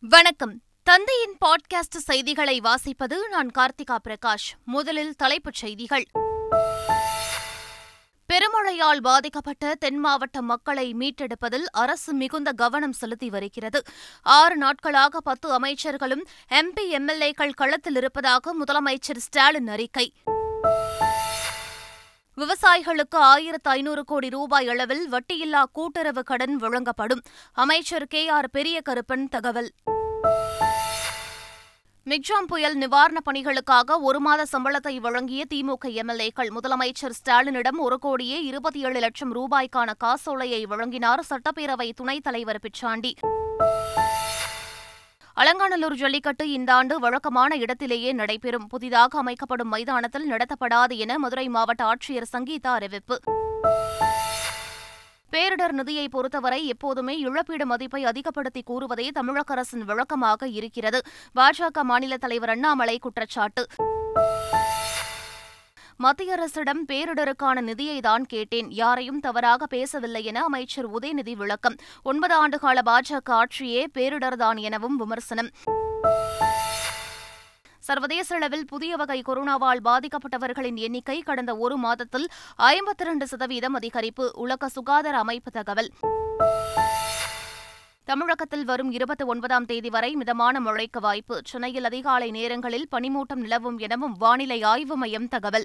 வணக்கம். தந்தையின் பாட்காஸ்ட் செய்திகளை வாசிப்பது நான் கார்த்திகா பிரகாஷ். முதலில் தலைப்புச் செய்திகள். பெருமழையால் பாதிக்கப்பட்ட தென் மாவட்ட மக்களை மீட்டெடுப்பதில் அரசு மிகுந்த கவனம் செலுத்தி வருகிறது. ஆறு நாட்களாக பத்து அமைச்சர்களும் எம்பி எம்எல்ஏக்கள் களத்தில் இருப்பதாக முதலமைச்சர் ஸ்டாலின் அறிக்கை. விவசாயிகளுக்கு ஆயிரத்து ஐநூறு கோடி ரூபாய் அளவில் வட்டியில்லா கூட்டுறவு கடன் வழங்கப்படும். அமைச்சர் கே ஆர் பெரிய கருப்பன் தகவல். மிக்ஜாம் புயல் நிவாரணப் பணிகளுக்காக ஒரு மாத சம்பளத்தை வழங்கிய திமுக எம்எல்ஏக்கள் முதலமைச்சர் ஸ்டாலினிடம் ஒரு கோடியே இருபத்தி ஏழு லட்சம் ரூபாய்க்கான காசோலையை வழங்கினார் சட்டப்பேரவை துணைத் தலைவர் பிச்சாண்டி. அலங்காநல்லூர் ஜல்லிக்கட்டு இந்த ஆண்டு வழக்கமான இடத்திலேயே நடைபெறும். புதிதாக அமைக்கப்படும் மைதானத்தில் நடத்தப்படாது என மதுரை மாவட்ட ஆட்சியர் சங்கீதா அறிவிப்பு. பேரிடர் நிதியை பொறுத்தவரை எப்போதுமே இழப்பீடு மதிப்பை அதிகப்படுத்தி கூறுவதே தமிழக அரசின் வழக்கமாக இருக்கிறது. பாஜக மாநில தலைவர் அண்ணாமலை குற்றச்சாட்டு. மத்திய அரசிடம் பேரிடருக்கான நிதியை தான் கேட்டேன். யாரையும் தவறாக பேசவில்லை என அமைச்சர் உதயநிதி விளக்கம். ஒன்பது ஆண்டுகால பாஜக ஆட்சியே பேரிடர்தான் எனவும் விமர்சனம். சர்வதேச அளவில் புதிய வகை கொரோனாவால் பாதிக்கப்பட்டவர்களின் எண்ணிக்கை கடந்த ஒரு மாதத்தில் ஐம்பத்தி இரண்டு சதவீதம் அதிகரிப்பு. உலக சுகாதார அமைப்பு தகவல். தமிழகத்தில் வரும் இருபத்தி ஒன்பதாம் தேதி வரை மிதமான மழைக்கு வாய்ப்பு. சென்னையில் அதிகாலை நேரங்களில் பனிமூட்டம் நிலவும் எனவும் வானிலை ஆய்வு மையம் தகவல்.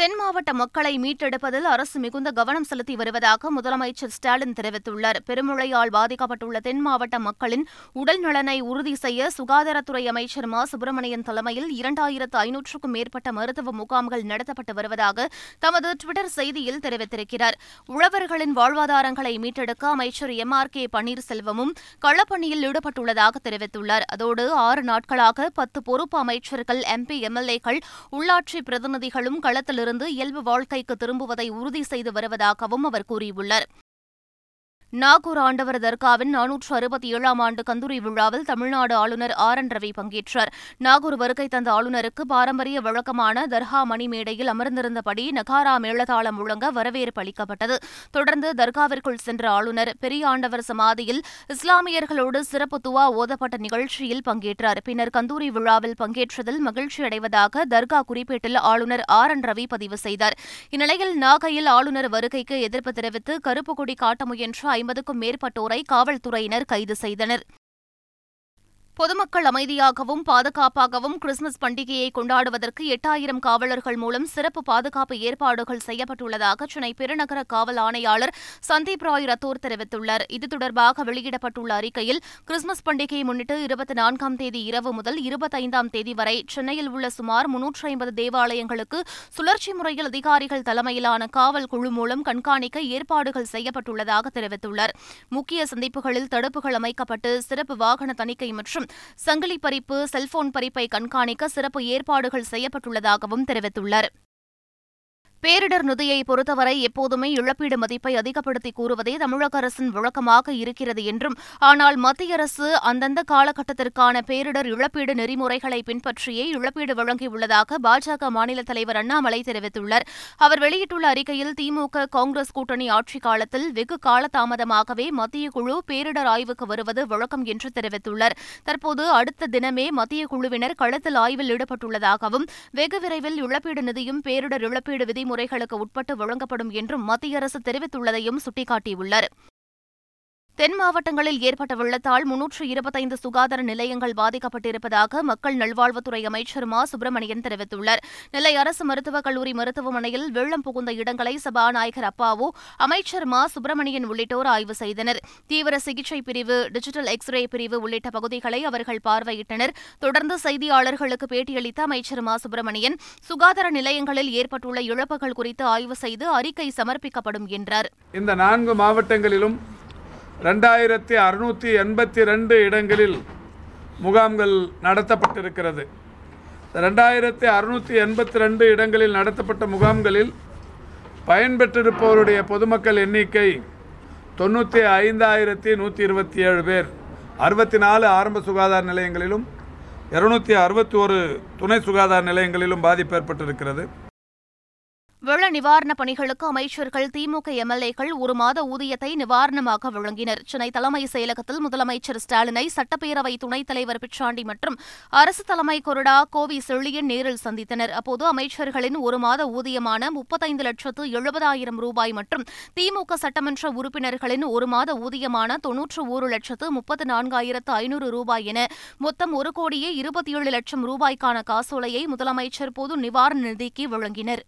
தென் மாவட்ட மக்களை மீட்டெடுப்பதில் அரசு மிகுந்த கவனம் செலுத்தி வருவதாக முதலமைச்சர் ஸ்டாலின் தெரிவித்துள்ளார். பெருமழையால் பாதிக்கப்பட்டுள்ள தென் மாவட்ட மக்களின் உடல் நலனை உறுதி செய்ய சுகாதாரத்துறை அமைச்சர் மா. சுப்பிரமணியன் தலைமையில் இரண்டாயிரத்து ஐநூற்றுக்கும் மேற்பட்ட மருத்துவ முகாம்கள் நடத்தப்பட்டு வருவதாக தமது டுவிட்டர் செய்தியில் தெரிவித்திருக்கிறார். உழவர்களின் வாழ்வாதாரங்களை மீட்டெடுக்க அமைச்சர் எம். ஆர். கே. பன்னீர்செல்வமும் களப்பணியில் ஈடுபட்டுள்ளதாக தெரிவித்துள்ளார். அதோடு ஆறு நாட்களாக பத்து பொறுப்பு அமைச்சர்கள் எம்பி எம்எல்ஏக்கள் உள்ளாட்சி பிரதிநிதிகளும் களத்தில் இருந்து இயல்பு வாழ்க்கைக்கு திரும்புவதை உறுதி செய்து வருவதாகவும் அவர் கூறியுள்ளார். நாகூர் ஆண்டவர் தர்காவின் நானூற்று அறுபத்தி ஏழாம் ஆண்டு கந்தூரி விழாவில் தமிழ்நாடு ஆளுநர் ஆர் என் ரவி பங்கேற்றார். நாகூர் வருகை தந்த ஆளுநருக்கு பாரம்பரிய வழக்கமான தர்கா மணி மேடையில் அமர்ந்திருந்தபடி நகாரா மேளதாளம் முழங்க வரவேற்பு அளிக்கப்பட்டது. தொடர்ந்து தர்காவிற்குள் சென்ற ஆளுநர் பெரிய ஆண்டவர் சமாதியில் இஸ்லாமியர்களோடு சிறப்பு துவா ஓதப்பட்ட நிகழ்ச்சியில் பங்கேற்றார். பின்னர் கந்தூரி விழாவில் பங்கேற்றதில் மகிழ்ச்சி அடைவதாக தர்கா குறிப்பேட்டில் ஆளுநர் ஆர் என் ரவி பதிவு செய்தார். இந்நிலையில் நாகையில் ஆளுநர் வருகைக்கு எதிர்ப்பு தெரிவித்து கருப்பு கொடி காட்ட முயன்ற ஐம்பதுக்கும் மேற்பட்டோரை காவல்துறையினர் கைது செய்தனர். பொதுமக்கள் அமைதியாகவும் பாதுகாப்பாகவும் கிறிஸ்துமஸ் பண்டிகையை கொண்டாடுவதற்கு எட்டாயிரம் காவலர்கள் மூலம் சிறப்பு பாதுகாப்பு ஏற்பாடுகள் செய்யப்பட்டுள்ளதாக சென்னை பெருநகர காவல் ஆணையாளர் சந்தீப் ராய் ரத்தோர் தெரிவித்துள்ளார். இது தொடர்பாக வெளியிடப்பட்டுள்ள அறிக்கையில் கிறிஸ்துமஸ் பண்டிகையை முன்னிட்டு இருபத்தி நான்காம் தேதி இரவு முதல் இருபத்தைந்தாம் தேதி வரை சென்னையில் உள்ள சுமார் முன்னூற்று ஐம்பது தேவாலயங்களுக்கு சுழற்சி முறையில் அதிகாரிகள் தலைமையிலான காவல் குழு மூலம் கண்காணிக்க ஏற்பாடுகள் செய்யப்பட்டுள்ளதாக தெரிவித்துள்ளார். முக்கிய சந்திப்புகளில் தடுப்புகள் அமைக்கப்பட்டு சிறப்பு வாகன தணிக்கை மற்றும் சங்கிலி பறிப்பு செல்போன் பறிப்பை கண்காணிக்க சிறப்பு ஏற்பாடுகள் செய்யப்பட்டுள்ளதாகவும் தெரிவித்துள்ளார். பேரிடர் நிதியை பொறுத்தவரை எப்போதுமே இழப்பீடு மதிப்பை அதிகப்படுத்தி கூறுவதே தமிழக அரசின் வழக்கமாக இருக்கிறது என்றும் ஆனால் மத்திய அரசு அந்தந்த காலகட்டத்திற்கான பேரிடர் இழப்பீடு நெறிமுறைகளை பின்பற்றியே இழப்பீடு வழங்கியுள்ளதாக பாஜக மாநில தலைவர் அண்ணாமலை தெரிவித்துள்ளார். அவர் வெளியிட்டுள்ள அறிக்கையில் திமுக காங்கிரஸ் கூட்டணி ஆட்சிக் காலத்தில் வெகு காலதாமதமாகவே மத்திய குழு பேரிடர் ஆய்வுக்கு வருவது வழக்கம் என்று தெரிவித்துள்ளார். தற்போது அடுத்த தினமே மத்திய குழுவினர் களத்தில் ஆய்வில் ஈடுபட்டுள்ளதாகவும் வெகு விரைவில் இழப்பீடு நிதியும் பேரிடர் இழப்பீடு விதி முறைகளுக்கு உட்பட்டு வழங்கப்படும் என்றும் மத்திய அரசு தெரிவித்துள்ளதையும் சுட்டிக்காட்டியுள்ளார். தென் மாவட்டங்களில் ஏற்பட்ட வெள்ளத்தால் முன்னூற்று இருபத்தைந்து சுகாதார நிலையங்கள் பாதிக்கப்பட்டிருப்பதாக மக்கள் நல்வாழ்வுத்துறை அமைச்சர் மா. சுப்பிரமணியன் தெரிவித்துள்ளார். நெல்லை அரசு மருத்துவக் கல்லூரி மருத்துவமனையில் வெள்ளம் புகுந்த இடங்களை சபாநாயகர் அப்பாவு அமைச்சர் மா. சுப்பிரமணியன் உள்ளிட்டோர் ஆய்வு செய்தனர். தீவிர சிகிச்சை பிரிவு டிஜிட்டல் எக்ஸ்ரே பிரிவு உள்ளிட்ட பகுதிகளை அவர்கள் பார்வையிட்டனர். தொடர்ந்து செய்தியாளர்களுக்கு பேட்டியளித்த அமைச்சர் மா. சுப்பிரமணியன் சுகாதார நிலையங்களில் ஏற்பட்டுள்ள இழப்புகள் குறித்து ஆய்வு செய்து அறிக்கை சமர்ப்பிக்கப்படும் என்றார். இந்த நான்கு மாவட்டங்களிலும் ரெண்டாயிரத்தி அறுநூற்றி எண்பத்தி ரெண்டு இடங்களில் முகாம்கள் நடத்தப்பட்டிருக்கிறது. ரெண்டாயிரத்தி அறுநூற்றி எண்பத்தி ரெண்டு இடங்களில் நடத்தப்பட்ட முகாம்களில் பயன்பெற்றிருப்பவருடைய பொதுமக்கள் எண்ணிக்கை தொண்ணூற்றி ஐந்தாயிரத்தி நூற்றி இருபத்தி ஏழு பேர். அறுபத்தி நாலு ஆரம்ப சுகாதார நிலையங்களிலும் இருநூற்றி அறுபத்தி ஒரு துணை சுகாதார நிலையங்களிலும் பாதிப்பு ஏற்பட்டிருக்கிறது. வெள்ள நிவாரணப் பணிகளுக்கு அமைச்சர்கள் திமுக எம்எல்ஏக்கள் ஒரு மாத ஊதியத்தை நிவாரணமாக வழங்கினர். சென்னை தலைமை செயலகத்தில் முதலமைச்சர் ஸ்டாலினை சட்டப்பேரவை துணைத் தலைவர் பிச்சாண்டி மற்றும் அரசு தலைமை கொறடா கோவி செழியன் நேரில் சந்தித்தனர். அப்போது அமைச்சர்களின் ஒரு மாத ஊதியமான முப்பத்தைந்து லட்சத்து எழுபதாயிரம் ரூபாய் மற்றும் திமுக சட்டமன்ற உறுப்பினர்களின் ஒரு மாத ஊதியமான தொன்னூற்று ஒரு லட்சத்து முப்பத்து நான்காயிரத்து ஐநூறு ரூபாய் என மொத்தம் ஒரு கோடியே இருபத்தி ஏழு லட்சம் ரூபாய்க்கான காசோலையை முதலமைச்சர் பொது நிவாரண நிதிக்கு வழங்கினர்.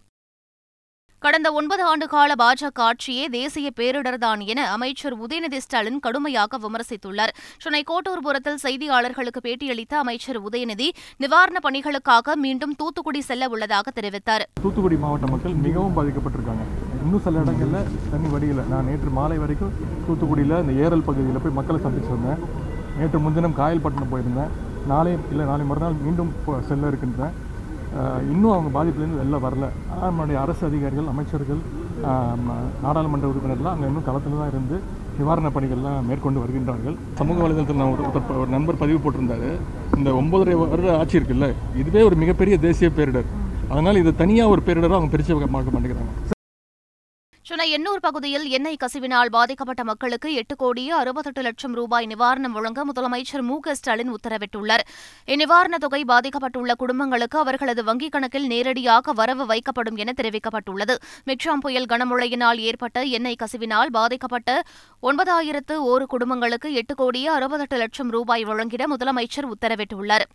கடந்த ஒன்பது ஆண்டு கால பாஜக ஆட்சியே தேசிய பேரிடர்தான் என அமைச்சர் உதயநிதி ஸ்டாலின் கடுமையாக விமர்சித்துள்ளார். சென்னை கோட்டூர்புரத்தில் செய்தியாளர்களுக்கு பேட்டியளித்த அமைச்சர் உதயநிதி நிவாரணப் பணிகளுக்காக மீண்டும் தூத்துக்குடி செல்ல உள்ளதாக தெரிவித்தார். தூத்துக்குடி மாவட்ட மக்கள் மிகவும் பாதிக்கப்பட்டிருக்காங்க. இன்னும் சில இடங்களில் தண்ணி வடியில். நான் நேற்று மாலை வரைக்கும் தூத்துக்குடியில் இந்த ஏரல் பகுதியில் போய் மக்களை சந்திச்சிருந்தேன். நேற்று முன்தினம் காயல்பட்டினம் போயிருந்தேன். நாளை இல்லை நாளை மறுநாள் மீண்டும் செல்ல இருக்கின்றேன். இன்னும் அவங்க பாதிப்புலேருந்து வெளில வரல. ஆனால் நம்மளுடைய அரசு அதிகாரிகள் அமைச்சர்கள் நாடாளுமன்ற உறுப்பினர்லாம் அங்கே இன்னும் களத்தில் தான் இருந்து நிவாரணப் பணிகள்லாம் மேற்கொண்டு வருகின்றார்கள். சமூக வலைதளத்தில் நான் ஒரு ஒருத்தர் ஒரு நண்பர் பதிவு போட்டிருந்தாரு. இந்த ஒன்பதரை வருட ஆட்சி இருக்குல்ல இதுவே ஒரு மிகப்பெரிய தேசிய பேரிடர். அதனால் இது தனியாக ஒரு பேரிடராக அவங்க பிரித்து பார்க்க மாட்டேங்கிறாங்க சென்னை எண்ணூர் பகுதியில் எண்ணெய் கசிவினால் பாதிக்கப்பட்ட மக்களுக்கு எட்டு கோடியே அறுபத்தெட்டு லட்சம் ரூபாய் நிவாரணம் வழங்க முதலமைச்சர் மு க ஸ்டாலின் உத்தரவிட்டுள்ளார். இந்நிவாரணத் தொகை பாதிக்கப்பட்டுள்ள குடும்பங்களுக்கு அவர்களது வங்கிக் கணக்கில் நேரடியாக வரவு வைக்கப்படும் என தெரிவிக்கப்பட்டுள்ளது. மிக்ஷாம் புயல் கனமழையினால் ஏற்பட்ட எண்ணெய் கசிவினால் பாதிக்கப்பட்ட ஒன்பதாயிரத்து ஒரு குடும்பங்களுக்கு எட்டு கோடியே அறுபத்தெட்டு லட்சம் ரூபாய் வழங்கிட முதலமைச்சர் உத்தரவிட்டுள்ளார்.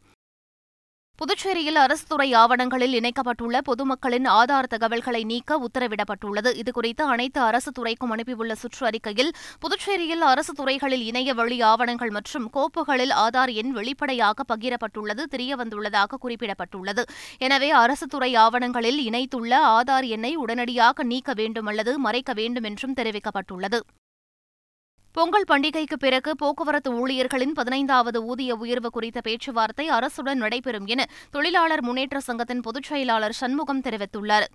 புதுச்சேரியில் அரசு துறை ஆவணங்களில் இணைக்கப்பட்டுள்ள பொதுமக்களின் ஆதார் தகவல்களை நீக்க உத்தரவிடப்பட்டுள்ளது. இதுகுறித்து அனைத்து அரசு துறைக்கும் அனுப்பியுள்ள சுற்றறிக்கையில் புதுச்சேரியில் அரசு துறைகளில் இணைய வழி ஆவணங்கள் மற்றும் கோப்புகளில் ஆதார் எண் வெளிப்படையாக பகிரப்பட்டுள்ளது தெரியவந்துள்ளதாக குறிப்பிடப்பட்டுள்ளது. எனவே அரசு துறை ஆவணங்களில் இணைத்துள்ள ஆதார் எண்ணை உடனடியாக நீக்க வேண்டும் அல்லது மறைக்க வேண்டும் என்றும் தெரிவிக்கப்பட்டுள்ளது. பொங்கல் பண்டிகைக்கு பிறகு போக்குவரத்து ஊழியர்களின் பதினைந்தாவது ஊதிய உயர்வு குறித்த பேச்சுவார்த்தை அரசுடன் நடைபெறும் என தொழிலாளர் முன்னேற்ற சங்கத்தின் பொதுச் செயலாளர் சண்முகம் தெரிவித்துள்ளார்.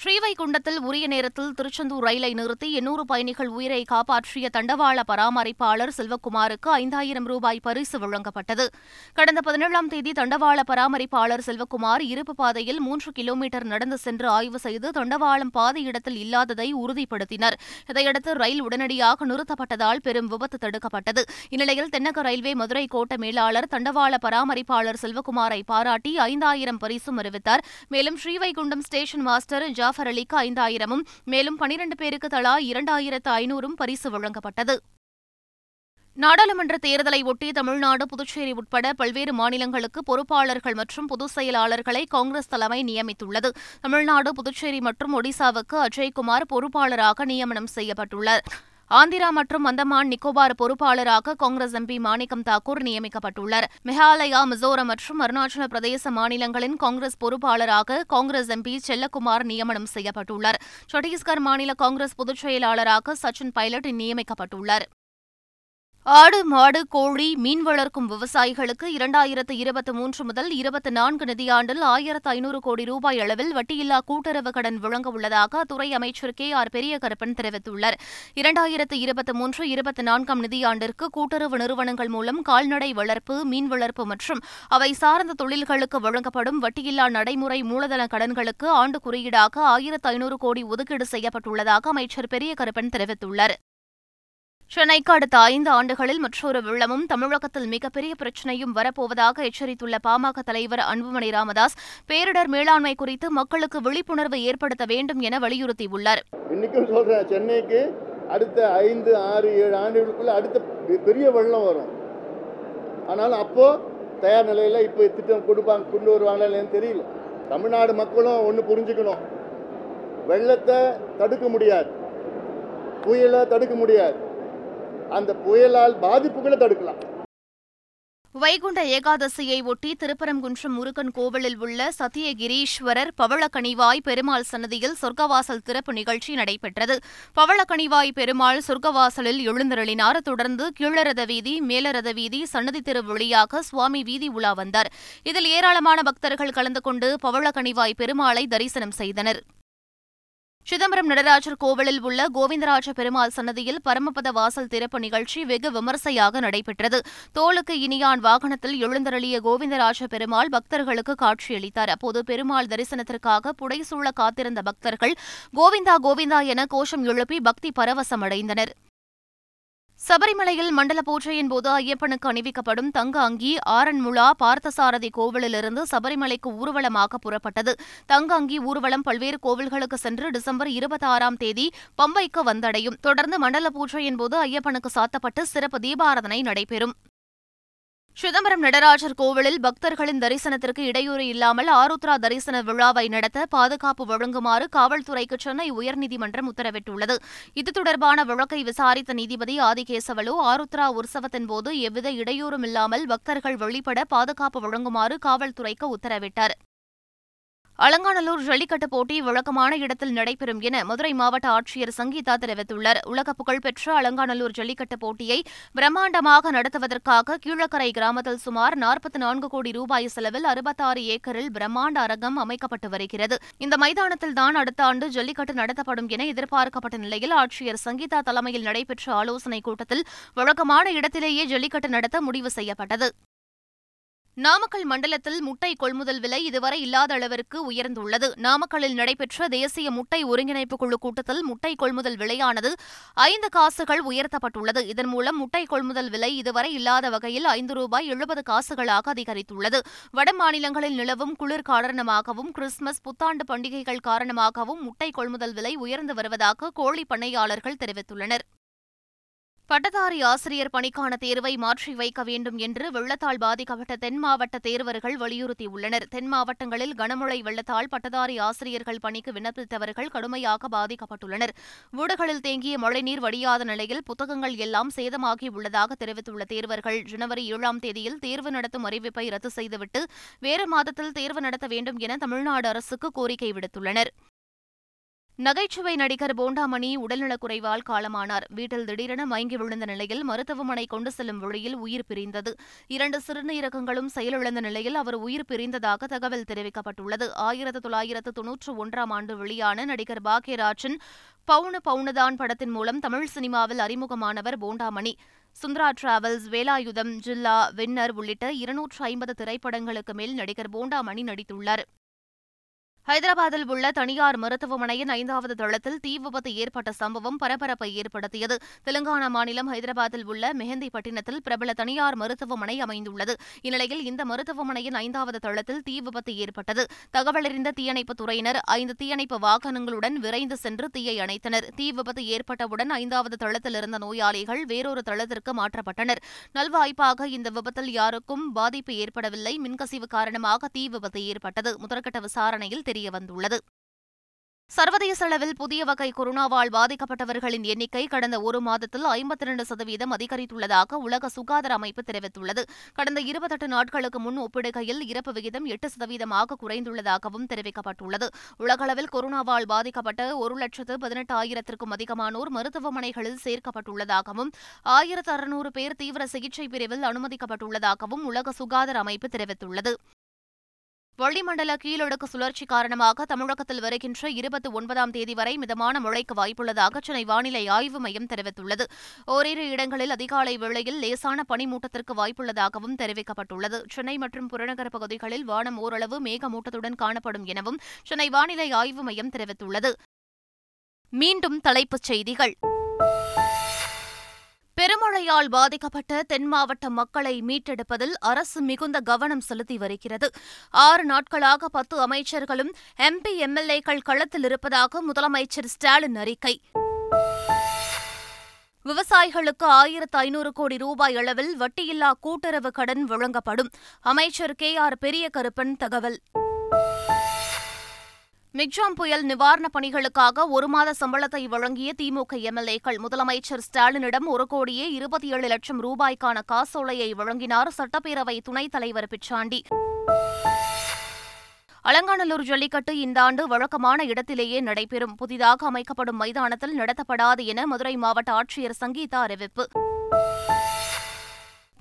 ஸ்ரீவைகுண்டத்தில் உரிய நேரத்தில் திருச்செந்தூர் ரயிலை நிறுத்தி எண்ணூறு பயணிகள் உயிரை காப்பாற்றிய தண்டவாள பராமரிப்பாளர் செல்வக்குமாருக்கு ஐந்தாயிரம் ரூபாய் பரிசு வழங்கப்பட்டது. கடந்த பதினேழாம் தேதி தண்டவாள பராமரிப்பாளர் செல்வக்குமார் இருப்பு பாதையில் மூன்று கிலோமீட்டர் நடந்து சென்று ஆய்வு செய்து தண்டவாளம் பாதை இடத்தில் இல்லாததை உறுதிப்படுத்தினர். இதையடுத்து ரயில் உடனடியாக நிறுத்தப்பட்டதால் பெரும் விபத்து தடுக்கப்பட்டது. இந்நிலையில் தென்னக ரயில்வே மதுரை கோட்ட மேலாளர் தண்டவாள பராமரிப்பாளர் செல்வக்குமாரை பாராட்டி ஐந்தாயிரம் பரிசும் அறிவித்தார். மேலும் ஸ்ரீவைகுண்டம் ஸ்டேஷன் மாஸ்டர் ஜாஃபர் அலிக்கு ஐந்தாயிரமும் மேலும் பனிரண்டு பேருக்கு தலா இரண்டாயிரத்து ஐநூறும் பரிசு வழங்கப்பட்டது. நாடாளுமன்ற தேர்தலை ஒட்டி தமிழ்நாடு புதுச்சேரி உட்பட பல்வேறு மாநிலங்களுக்கு பொறுப்பாளர்கள் மற்றும் பொதுச் செயலாளர்களை காங்கிரஸ் தலைமை நியமித்துள்ளது. தமிழ்நாடு புதுச்சேரி மற்றும் ஒடிசாவுக்கு அஜய்குமார் பொறுப்பாளராக நியமனம் செய்யப்பட்டுள்ளார். ஆந்திரா மற்றும் அந்தமான் நிக்கோபார் பொறுப்பாளராக காங்கிரஸ் எம்பி மாணிக்கம் தாக்கூர் நியமிக்கப்பட்டுள்ளார். மேகாலயா மிசோரம் மற்றும் அருணாச்சல பிரதேச மாநிலங்களின் காங்கிரஸ் பொறுப்பாளராக காங்கிரஸ் எம்பி செல்லக்குமார் நியமனம் செய்யப்பட்டுள்ளார். சத்தீஸ்கர் மாநில காங்கிரஸ் பொதுச் செயலாளராக சச்சின் பைலட் நியமிக்கப்பட்டுள்ளார். ஆடு மாடு கோழி மீன் வளர்க்கும் விவசாயிகளுக்கு இரண்டாயிரத்து இருபத்தி மூன்று முதல் இருபத்தி நான்கு நிதியாண்டில் ஆயிரத்து ஐநூறு கோடி ரூபாய் அளவில் வட்டியில்லா கூட்டுறவு கடன் வழங்க உள்ளதாக துறை அமைச்சர் கே ஆர் பெரியகருப்பன் தெரிவித்துள்ளார். இரண்டாயிரத்து இருபத்தி மூன்று இருபத்தி நான்காம் நிதியாண்டிற்கு கூட்டுறவு நிறுவனங்கள் மூலம் கால்நடை வளர்ப்பு மீன் வளர்ப்பு மற்றும் அவை சார்ந்த தொழில்களுக்கு வழங்கப்படும் வட்டியில்லா நடைமுறை மூலதன கடன்களுக்கு ஆண்டு குறியீடாக ஆயிரத்து ஐநூறு கோடி ஒதுக்கீடு செய்யப்பட்டுள்ளதாக அமைச்சர் பெரியகருப்பன் தெரிவித்துள்ளார். சென்னைக்கு அடுத்த ஐந்து ஆண்டுகளில் மற்றொரு வெள்ளமும் தமிழகத்தில் மிகப்பெரிய பிரச்சினையும் வரப்போவதாக எச்சரித்துள்ள பாமக தலைவர் அன்புமணி ராமதாஸ் பேரிடர் மேலாண்மை குறித்து மக்களுக்கு விழிப்புணர்வு ஏற்படுத்த வேண்டும் என வலியுறுத்தியுள்ளார். இன்றைக்கும் சொல்கிறேன் சென்னைக்கு அடுத்த ஐந்து ஆறு ஏழு ஆண்டுகளுக்குள்ள அடுத்த பெரிய வெள்ளம் வரும். ஆனால் அப்போது தயார் நிலையில் இப்போ திட்டம் கொடுப்பாங்க கொண்டு வருவாங்களா தெரியல. தமிழ்நாடு மக்களும் ஒன்று புரிஞ்சுக்கணும். வெள்ளத்தை தடுக்க முடியாது. புயலை தடுக்க முடியாது. அந்த புயலால் பாதிப்புகளை தடுக்கலாம். வைகுண்ட ஏகாதசியை ஒட்டி திருப்பரங்குன்றம் முருகன் கோவிலில் உள்ள சத்தியகிரீஸ்வரர் பவளக்கணிவாய் பெருமாள் சன்னதியில் சொர்க்கவாசல் திறப்பு நிகழ்ச்சி நடைபெற்றது. பவளக்கணிவாய் பெருமாள் சொர்க்கவாசலில் எழுந்தருளினார். தொடர்ந்து கீழரத வீதி மேலரத வீதி சன்னதி திரு வழியாக சுவாமி வீதி உலா வந்தார். இதில் ஏராளமான பக்தர்கள் கலந்து கொண்டு பவளக்கணிவாய் பெருமாளை தரிசனம் செய்தனர். சிதம்பரம் நடராஜர் கோவிலில் உள்ள கோவிந்தராஜ பெருமாள் சன்னதியில் பரமபத வாசல் திறப்பு நிகழ்ச்சி வெகு விமர்சையாக நடைபெற்றது. தோளுக்கு இனியான் வாகனத்தில் எழுந்தருளிய கோவிந்தராஜ பெருமாள் பக்தர்களுக்கு காட்சியளித்தார். அப்போது பெருமாள் தரிசனத்திற்காக புடைசூழ காத்திருந்த பக்தர்கள் கோவிந்தா கோவிந்தா என கோஷம் எழுப்பி பக்தி பரவசமடைந்தனர். சபரிமலையில் மண்டல பூஜையின் போது ஐயப்பனுக்கு அணிவிக்கப்படும் தங்க அங்கி ஆரன்முளா பார்த்தசாரதி கோவிலிலிருந்து சபரிமலைக்கு ஊர்வலமாக புறப்பட்டது. தங்க அங்கி ஊர்வலம் பல்வேறு கோவில்களுக்கு சென்று டிசம்பர் இருபத்தாறாம் தேதி பம்பைக்கு வந்தடையும். தொடர்ந்து மண்டல பூஜையின் போது ஐயப்பனுக்கு சாத்தப்பட்டு சிறப்பு தீபாராதனை நடைபெறும். சிதம்பரம் நடராஜர் கோவிலில் பக்தர்களின் தரிசனத்திற்கு இடையூறு இல்லாமல் ஆருத்ரா தரிசன விழாவை நடத்த பாதுகாப்பு வழங்குமாறு காவல்துறைக்கு சென்னை உயர்நீதிமன்றம் உத்தரவிட்டுள்ளது. இது தொடர்பான வழக்கை விசாரித்த நீதிபதி ஆதிகேசவலு ஆருத்ரா உற்சவத்தின் போது எவ்வித இடையூறும் இல்லாமல் பக்தர்கள் வெளிப்பட பாதுகாப்பு வழங்குமாறு காவல்துறைக்கு உத்தரவிட்டார். அலங்காநல்லூர் ஜல்லிக்கட்டு போட்டி வழக்கமான இடத்தில் நடைபெறும் என மதுரை மாவட்ட ஆட்சியர் சங்கீதா தெரிவித்துள்ளார். உலக புகழ்பெற்ற அலங்காநல்லூர் ஜல்லிக்கட்டு போட்டியை பிரம்மாண்டமாக நடத்துவதற்காக கீழக்கரை கிராமத்தில் சுமார் நாற்பத்தி நான்கு கோடி ரூபாய் செலவில் அறுபத்தாறு ஏக்கரில் பிரம்மாண்ட அரங்கம் அமைக்கப்பட்டு வருகிறது. இந்த மைதானத்தில்தான் அடுத்த ஆண்டு ஜல்லிக்கட்டு நடத்தப்படும் என எதிர்பார்க்கப்பட்ட நிலையில் ஆட்சியர் சங்கீதா தலைமையில் நடைபெற்ற ஆலோசனைக் கூட்டத்தில் வழக்கமான இடத்திலேயே ஜல்லிக்கட்டு நடத்த முடிவு செய்யப்பட்டது. நாமக்கல் மண்டலத்தில் முட்டை கொள்முதல் விலை இதுவரை இல்லாத அளவிற்கு உயர்ந்துள்ளது. நாமக்கல்லில் நடைபெற்ற தேசிய முட்டை ஒருங்கிணைப்பு குழு கூட்டத்தில் முட்டை கொள்முதல் விலையானது ஐந்து காசுகள் உயர்த்தப்பட்டுள்ளது. இதன் மூலம் முட்டை கொள்முதல் விலை இதுவரை இல்லாத வகையில் ஐந்து ரூபாய் எழுபது காசுகளாக அதிகரித்துள்ளது. வட மாநிலங்களில் நிலவும் குளிர் காரணமாகவும் கிறிஸ்துமஸ் புத்தாண்டு பண்டிகைகள் காரணமாகவும் முட்டை கொள்முதல் விலை உயர்ந்து வருவதாக கோழி பண்ணையாளர்கள் தெரிவித்துள்ளனர். பட்டதாரி ஆசிரியர் பணிக்கான தேர்வை மாற்றி வைக்க வேண்டும் என்று வெள்ளத்தால் பாதிக்கப்பட்ட தென் மாவட்ட தேர்வர்கள் வலியுறுத்தியுள்ளனர். தென் மாவட்டங்களில் கனமழை வெள்ளத்தால் பட்டதாரி ஆசிரியர்கள் பணிக்கு விண்ணப்பித்தவர்கள் கடுமையாக பாதிக்கப்பட்டுள்ளனர். வீடுகளில் தேங்கிய மழைநீர் வடியாத நிலையில் புத்தகங்கள் எல்லாம் சேதமாகியுள்ளதாக தெரிவித்துள்ள தேர்வர்கள் ஜனவரி ஏழாம் தேதியில் தேர்வு நடத்தும் அறிவிப்பை ரத்து செய்துவிட்டு வேறு மாதத்தில் தேர்வு நடத்த வேண்டும் என தமிழ்நாடு அரசுக்கு கோரிக்கை விடுத்துள்ளனர். நகைச்சுவை நடிகர் போண்டாமணி உடல்நலக்குறைவால் காலமானார். வீட்டில் திடீரென மயங்கி விழுந்த நிலையில் மருத்துவமனை கொண்டு செல்லும் வழியில் உயிர் பிரிந்தது. இரண்டு சிறுநீரகங்களும் செயலிழந்த நிலையில் அவர் உயிர் பிரிந்ததாக தகவல் தெரிவிக்கப்பட்டுள்ளது. ஆயிரத்து தொள்ளாயிரத்து தொன்னூற்று ஒன்றாம் ஆண்டு வெளியான நடிகர் பாக்யராஜன் பவுன பவுனதான் படத்தின் மூலம் தமிழ் சினிமாவில் அறிமுகமானவர் போண்டாமணி. சுந்தரா டிராவல்ஸ் வேலாயுதம் ஜில்லா வின்னர் உள்ளிட்ட இருநூற்று ஐம்பது திரைப்படங்களுக்கு மேல் நடிகர் போண்டாமணி நடித்துள்ளார். ஹைதராபாத்தில் உள்ள தனியார் மருத்துவமனையின் ஐந்தாவது தளத்தில் தீ விபத்து ஏற்பட்ட சம்பவம் பரபரப்பை ஏற்படுத்தியது. தெலுங்கானா மாநிலம் ஹைதராபாத்தில் உள்ள மெஹந்திப்பட்டினத்தில் பிரபல தனியார் மருத்துவமனை அமைந்துள்ளது. இந்நிலையில் இந்த மருத்துவமனையின் ஐந்தாவது தளத்தில் தீ விபத்து ஏற்பட்டது. தகவலறிந்த தீயணைப்புத் துறையினர் ஐந்து தீயணைப்பு வாகனங்களுடன் விரைந்து சென்று தீயை அணைத்தனர். தீ விபத்து ஏற்பட்டவுடன் ஐந்தாவது தளத்தில் இருந்த நோயாளிகள் வேறொரு தளத்திற்கு மாற்றப்பட்டனர். நல்வாய்ப்பாக இந்த விபத்தில் யாருக்கும் பாதிப்பு ஏற்படவில்லை. மின்கசிவு காரணமாக தீ விபத்து ஏற்பட்டது. முதற்கட்ட விசாரணையில் தெரியவந்துள்ளது. சர்வதேச அளவில் புதிய வகை கொரோனாவால் பாதிக்கப்பட்டவர்களின் எண்ணிக்கை கடந்த ஒரு மாதத்தில் ஐம்பத்தி இரண்டு சதவீதம் அதிகரித்துள்ளதாக உலக சுகாதார அமைப்பு தெரிவித்துள்ளது. கடந்த இருபத்தெட்டு நாட்களுக்கு முன் ஒப்பிடுகையில் இறப்பு விகிதம் எட்டு சதவீதமாக குறைந்துள்ளதாகவும் தெரிவிக்கப்பட்டுள்ளது. உலகளவில் கொரோனாவால் பாதிக்கப்பட்ட ஒரு லட்சத்து பதினெட்டு ஆயிரத்திற்கும் அதிகமானோர் மருத்துவமனைகளில் சேர்க்கப்பட்டுள்ளதாகவும் ஆயிரத்து அறுநூறு பேர் தீவிர சிகிச்சை பிரிவில் அனுமதிக்கப்பட்டுள்ளதாகவும் உலக சுகாதார அமைப்பு தெரிவித்துள்ளது. வளிமண்டல கீழடுக்கு சுழற்சி காரணமாக தமிழகத்தில் வருகின்ற இருபத்தி ஒன்பதாம் தேதி வரை மிதமான மழைக்கு வாய்ப்புள்ளதாக சென்னை வானிலை ஆய்வு மையம் தெரிவித்துள்ளது. ஓரிரு இடங்களில் அதிகாலை வேளையில் லேசான பனிமூட்டத்திற்கு வாய்ப்புள்ளதாகவும் தெரிவிக்கப்பட்டுள்ளது. சென்னை மற்றும் புறநகர் பகுதிகளில் வானம் ஓரளவு மேகமூட்டத்துடன் காணப்படும் எனவும் சென்னை வானிலை ஆய்வு மையம் தெரிவித்துள்ளது. மீண்டும் தலைப்புச் செய்திகள். பெருமழையால் பாதிக்கப்பட்ட தென் மாவட்ட மக்களை மீட்டெடுப்பதில் அரசு மிகுந்த கவனம் செலுத்தி வருகிறது. ஆறு நாட்களாக பத்து அமைச்சர்களும் எம்பி எம்எல்ஏக்கள் களத்தில் இருப்பதாக முதலமைச்சர் ஸ்டாலின் அறிக்கை. விவசாயிகளுக்கு ஆயிரத்து ஐநூறு கோடி ரூபாய் அளவில் வட்டியில்லா கூட்டுறவு கடன் வழங்கப்படும். அமைச்சர் கே ஆர் பெரிய கருப்பன் தகவல். மிக்ஜாம் புயல் நிவாரணப் பணிகளுக்காக ஒரு மாத சம்பளத்தை வழங்கிய திமுக எம்எல்ஏக்கள் முதலமைச்சர் ஸ்டாலினிடம் ஒரு கோடியே இருபத்தி ஏழு லட்சம் ரூபாய்க்கான காசோலையை வழங்கினார் சட்டப்பேரவை துணைத் தலைவர் பிச்சாண்டி. அலங்காநல்லூர் ஜல்லிக்கட்டு இந்த ஆண்டு வழக்கமான இடத்திலேயே நடைபெறும். புதிதாக அமைக்கப்படும் மைதானத்தில் நடத்தப்படாது என மதுரை மாவட்ட ஆட்சியர் சங்கீதா அறிவிப்பு.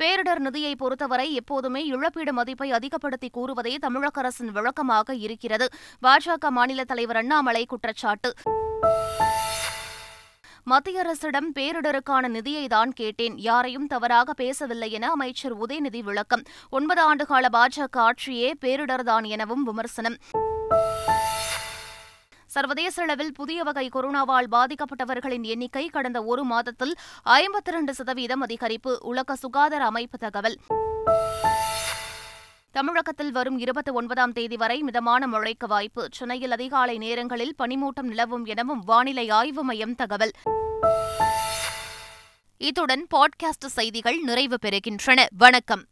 பேரிடர் நிதியை பொறுத்தவரை எப்போதுமே இழப்பீடு மதிப்பை அதிகப்படுத்தி கூறுவதே தமிழக அரசின் விளக்கமாக இருக்கிறது. பாஜக மாநில தலைவர் அண்ணாமலை குற்றச்சாட்டு. மத்திய அரசிடம் பேரிடருக்கான நிதியை தான் கேட்டேன். யாரையும் தவறாக பேசவில்லை என அமைச்சர் உதயநிதி விளக்கம். ஒன்பது ஆண்டுகால பாஜக ஆட்சியே பேரிடர்தான் எனவும் விமர்சனம். சர்வதேச அளவில் புதிய வகை கொரோனாவால் பாதிக்கப்பட்டவர்களின் எண்ணிக்கை கடந்த ஒரு மாதத்தில் ஐம்பத்தி இரண்டு சதவீதம் அதிகரிப்பு. உலக சுகாதார அமைப்பு தகவல். தமிழகத்தில் வரும் இருபத்தி ஒன்பதாம் தேதி வரை மிதமான மழைக்கு வாய்ப்பு. சென்னையில் அதிகாலை நேரங்களில் பனிமூட்டம் நிலவும் எனவும் வானிலை ஆய்வு மையம் தகவல். இத்துடன் பாட்காஸ்ட் செய்திகள் நிறைவு பெறுகின்றன. வணக்கம்.